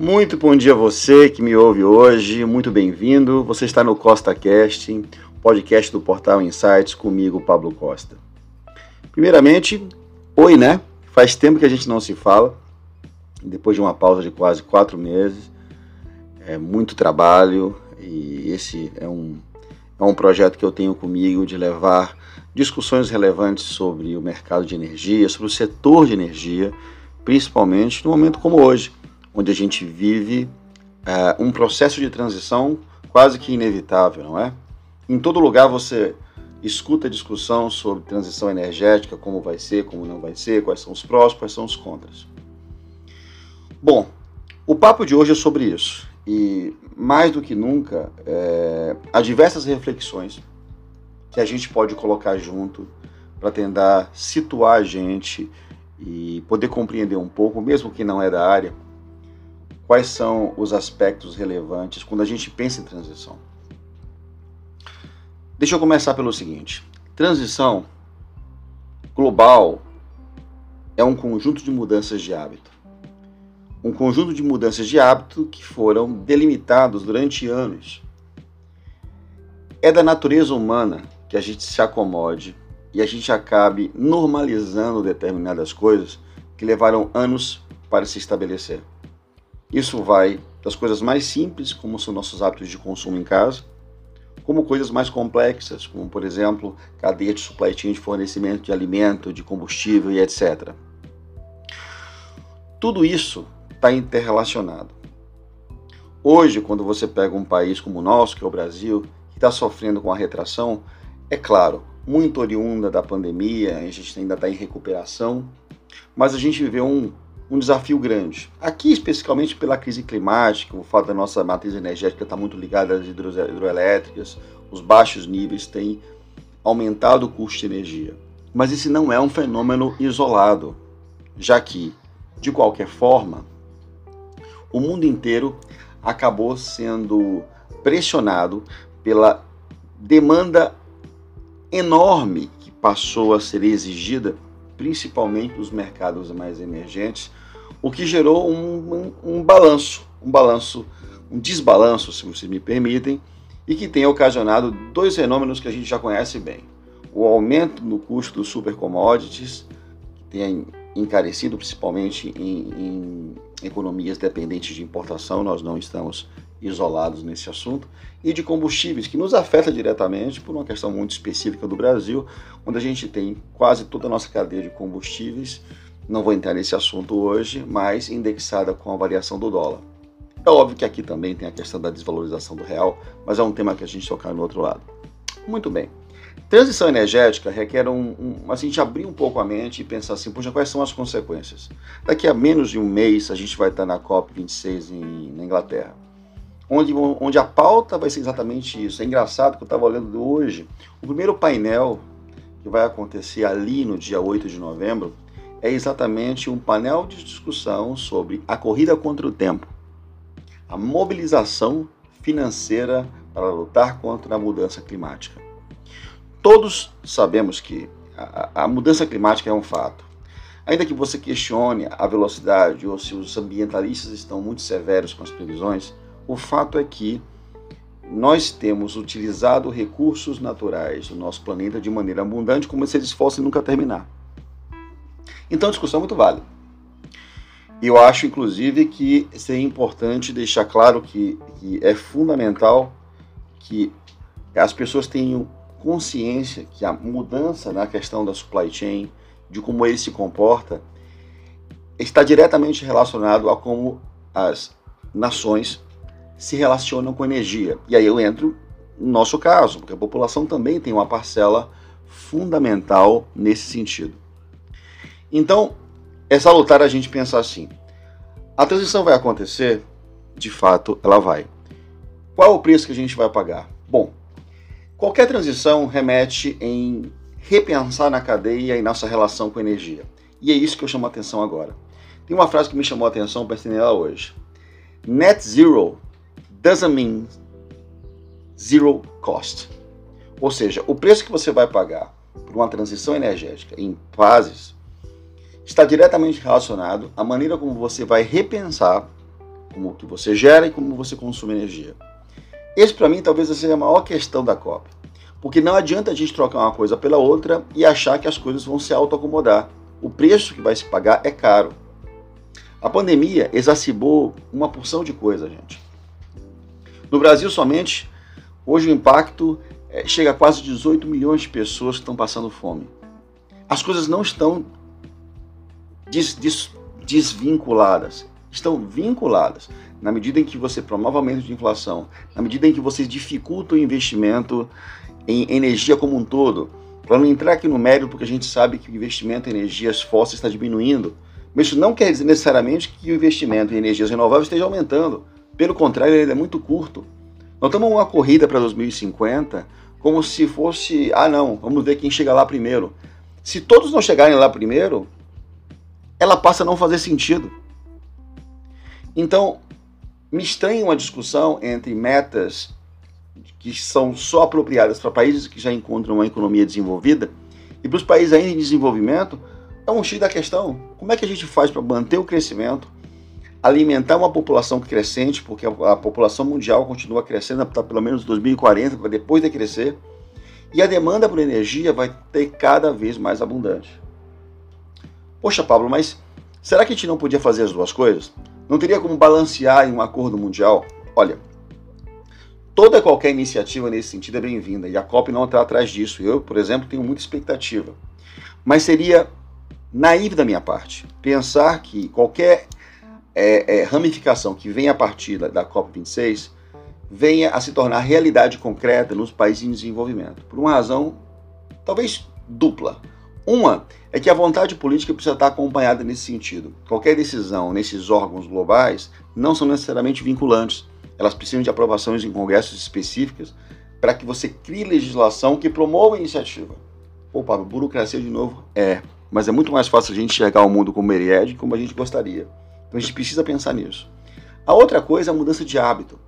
Muito bom dia a você que me ouve hoje, muito bem-vindo. Você está no Costa Cast, podcast do portal Insights, comigo, Pablo Costa. Primeiramente, oi, né? Faz tempo que a gente não se fala, depois de uma pausa de quase quatro meses. É muito trabalho e esse é um, é um projeto que eu tenho comigo de levar discussões relevantes sobre o mercado de energia, sobre o setor de energia, principalmente num momento como hoje, onde a gente vive uh, um processo de transição quase que inevitável, não é? Em todo lugar você escuta discussão sobre transição energética, como vai ser, como não vai ser, quais são os prós, quais são os contras. Bom, o papo de hoje é sobre isso. E mais do que nunca, é, há diversas reflexões que a gente pode colocar junto para tentar situar a gente e poder compreender um pouco, mesmo que não é da área, quais são os aspectos relevantes quando a gente pensa em transição. Deixa eu começar pelo seguinte: transição global é um conjunto de mudanças de hábito. Um conjunto de mudanças de hábito que foram delimitados durante anos. É da natureza humana que a gente se acomode e a gente acabe normalizando determinadas coisas que levaram anos para se estabelecer. Isso vai das coisas mais simples, como são nossos hábitos de consumo em casa, como coisas mais complexas, como por exemplo, cadeia de supply chain de fornecimento de alimento, de combustível e etc. Tudo isso está interrelacionado. Hoje, quando você pega um país como o nosso, que é o Brasil, que está sofrendo com a retração, é claro, muito oriunda da pandemia, a gente ainda está em recuperação, mas a gente viveu um, um desafio grande. Aqui, especificamente pela crise climática, o fato da nossa matriz energética estar tá muito ligada às hidroelétricas, os baixos níveis têm aumentado o custo de energia. Mas esse não é um fenômeno isolado, já que, de qualquer forma, o mundo inteiro acabou sendo pressionado pela demanda enorme que passou a ser exigida, principalmente nos mercados mais emergentes, o que gerou um, um, um balanço, um balanço, um desbalanço, se vocês me permitem, e que tem ocasionado dois fenômenos que a gente já conhece bem. O aumento no custo dos super commodities, que tem encarecido principalmente em, em economias dependentes de importação, nós não estamos isolados nesse assunto, e de combustíveis, que nos afeta diretamente por uma questão muito específica do Brasil, onde a gente tem quase toda a nossa cadeia de combustíveis, não vou entrar nesse assunto hoje, mas indexada com a variação do dólar. É óbvio que aqui também tem a questão da desvalorização do real, mas é um tema que a gente tocar no outro lado. Muito bem. Transição energética requer um, um, a gente abrir um pouco a mente e pensar assim, poxa, quais são as consequências? Daqui a menos de um mês a gente vai estar na COP26 em, na Inglaterra onde, onde a pauta vai ser exatamente isso. É engraçado que eu estava olhando hoje, o primeiro painel que vai acontecer ali no dia 8 de novembro é exatamente um painel de discussão sobre a corrida contra o tempo, a mobilização financeira para lutar contra a mudança climática. Todos sabemos que a, a mudança climática é um fato. Ainda que você questione a velocidade ou se os ambientalistas estão muito severos com as previsões, o fato é que nós temos utilizado recursos naturais do nosso planeta de maneira abundante, como se eles fossem nunca terminar. Então discussão é muito válida. Eu acho, inclusive, que seria importante deixar claro que, que é fundamental que as pessoas tenham consciência que a mudança na questão da supply chain, de como ele se comporta, está diretamente relacionado a como as nações se relacionam com energia. E aí eu entro no nosso caso, porque a população também tem uma parcela fundamental nesse sentido. Então, é salutar a gente pensar assim: a transição vai acontecer? De fato, ela vai. Qual é o preço que a gente vai pagar? Bom, qualquer transição remete em repensar na cadeia e nossa relação com a energia. E é isso que eu chamo a atenção agora. Tem uma frase que me chamou a atenção para entender ela hoje. Net zero doesn't mean zero cost. Ou seja, o preço que você vai pagar por uma transição energética em fases está diretamente relacionado à maneira como você vai repensar, como que você gera e como você consome energia. Esse para mim talvez seja a maior questão da COP. Porque não adianta a gente trocar uma coisa pela outra e achar que as coisas vão se autoacomodar. O preço que vai se pagar é caro. A pandemia exacerbou uma porção de coisas, gente. No Brasil somente, hoje o impacto é, chega a quase 18 milhões de pessoas que estão passando fome. As coisas não estão des, des, desvinculadas, estão vinculadas. Na medida em que você promove aumento de inflação, na medida em que você dificulta o investimento em energia como um todo, para não entrar aqui no mérito, porque a gente sabe que o investimento em energias fósseis está diminuindo, mas isso não quer dizer necessariamente que o investimento em energias renováveis esteja aumentando. Pelo contrário, ele é muito curto. Nós estamos uma corrida para 2050 como se fosse, ah não, vamos ver quem chega lá primeiro. Se todos não chegarem lá primeiro, ela passa a não fazer sentido. Então, me estranha uma discussão entre metas que são só apropriadas para países que já encontram uma economia desenvolvida e para os países ainda em desenvolvimento, é um X da questão. Como é que a gente faz para manter o crescimento, alimentar uma população crescente, porque a, população mundial continua crescendo até pelo menos 2040, para depois de crescer, e a demanda por energia vai ter cada vez mais abundante. Poxa, Pablo, mas será que a gente não podia fazer as duas coisas? Não teria como balancear em um acordo mundial? Olha, toda qualquer iniciativa nesse sentido é bem-vinda e a COP não está atrás disso. Eu, por exemplo, tenho muita expectativa. Mas seria naivo da minha parte pensar que qualquer é, é, ramificação que venha a partir da, da COP26 venha a se tornar realidade concreta nos países em desenvolvimento, por uma razão talvez dupla. Uma é que a vontade política precisa estar acompanhada nesse sentido. Qualquer decisão nesses órgãos globais não são necessariamente vinculantes. Elas precisam de aprovações em congressos específicas para que você crie legislação que promova a iniciativa. Opa, burocracia de novo? É, mas é muito mais fácil a gente enxergar o mundo como ele é do que como a gente gostaria. Então a gente precisa pensar nisso. A outra coisa é a mudança de hábito.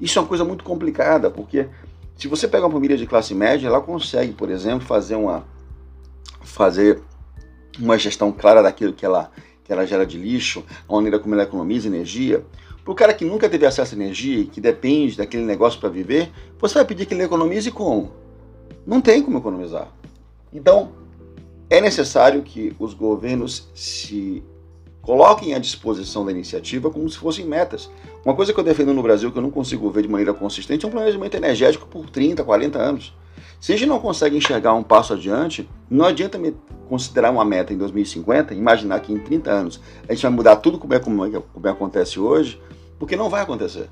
Isso é uma coisa muito complicada, porque se você pega uma família de classe média, ela consegue, por exemplo, fazer uma fazer uma gestão clara daquilo que ela, que ela gera de lixo, a maneira como ela economiza energia. Para o cara que nunca teve acesso à energia e que depende daquele negócio para viver, você vai pedir que ele economize como? Não tem como economizar. Então, é necessário que os governos se coloquem à disposição da iniciativa como se fossem metas. Uma coisa que eu defendo no Brasil que eu não consigo ver de maneira consistente é um planejamento energético por 30, 40 anos. Se a gente não consegue enxergar um passo adiante, não adianta considerar uma meta em 2050, imaginar que em 30 anos a gente vai mudar tudo como é, como, é, como é acontece hoje, porque não vai acontecer.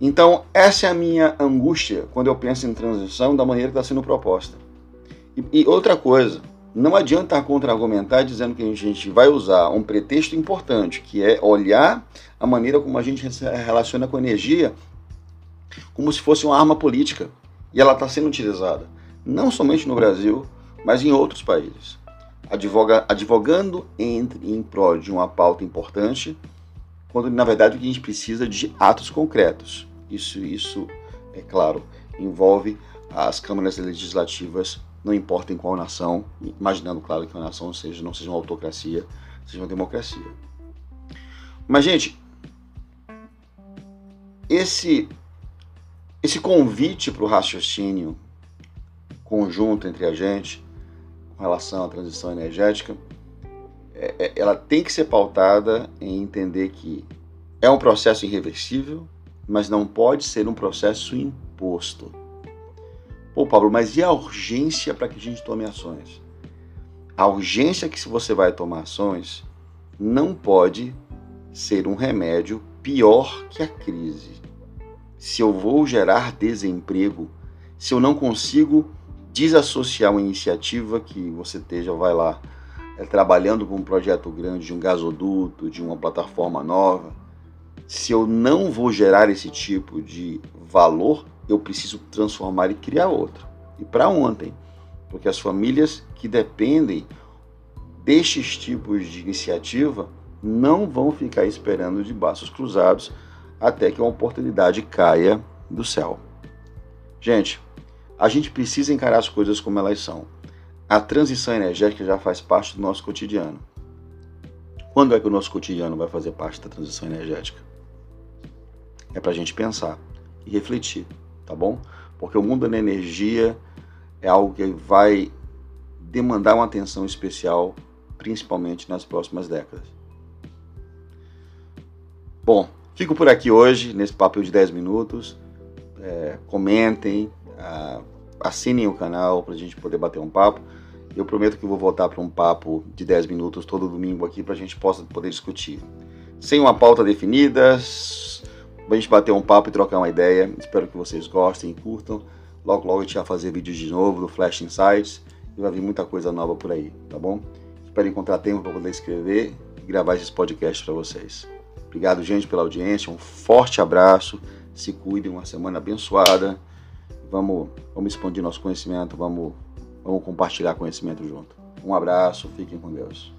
Então, essa é a minha angústia quando eu penso em transição da maneira que está sendo proposta. E, e outra coisa, não adianta contra-argumentar dizendo que a gente vai usar um pretexto importante, que é olhar a maneira como a gente se relaciona com a energia como se fosse uma arma política. E ela está sendo utilizada, não somente no Brasil, mas em outros países. Advoga, advogando entre, em prol de uma pauta importante, quando na verdade o que a gente precisa de atos concretos. Isso, isso é claro, envolve as câmaras legislativas não importa em qual nação, imaginando, claro, que a nação seja, não seja uma autocracia, seja uma democracia. Mas, gente, esse, esse convite para o raciocínio conjunto entre a gente com relação à transição energética, é, é, ela tem que ser pautada em entender que é um processo irreversível, mas não pode ser um processo imposto. Pô, Pablo, mas e a urgência para que a gente tome ações? A urgência que se você vai tomar ações não pode ser um remédio pior que a crise. Se eu vou gerar desemprego, se eu não consigo desassociar uma iniciativa que você esteja, vai lá, é, trabalhando com um projeto grande de um gasoduto, de uma plataforma nova, se eu não vou gerar esse tipo de valor, eu preciso transformar e criar outro. E para ontem, porque as famílias que dependem destes tipos de iniciativa não vão ficar esperando de braços cruzados até que uma oportunidade caia do céu. Gente, a gente precisa encarar as coisas como elas são. A transição energética já faz parte do nosso cotidiano. Quando é que o nosso cotidiano vai fazer parte da transição energética? É para a gente pensar e refletir, tá bom? Porque o mundo da energia é algo que vai demandar uma atenção especial, principalmente nas próximas décadas. Bom, fico por aqui hoje, nesse papo de 10 minutos. É, comentem, assinem o canal para a gente poder bater um papo. Eu prometo que vou voltar para um papo de 10 minutos todo domingo aqui para a gente possa poder discutir. Sem uma pauta definida, a gente bater um papo e trocar uma ideia. Espero que vocês gostem e curtam. Logo, logo a gente vai fazer vídeos de novo do Flash Insights e vai vir muita coisa nova por aí, tá bom? Espero encontrar tempo para poder escrever e gravar esses podcasts para vocês. Obrigado, gente, pela audiência. Um forte abraço. Se cuidem, uma semana abençoada. Vamos, vamos expandir nosso conhecimento, vamos, vamos compartilhar conhecimento junto. Um abraço, fiquem com Deus.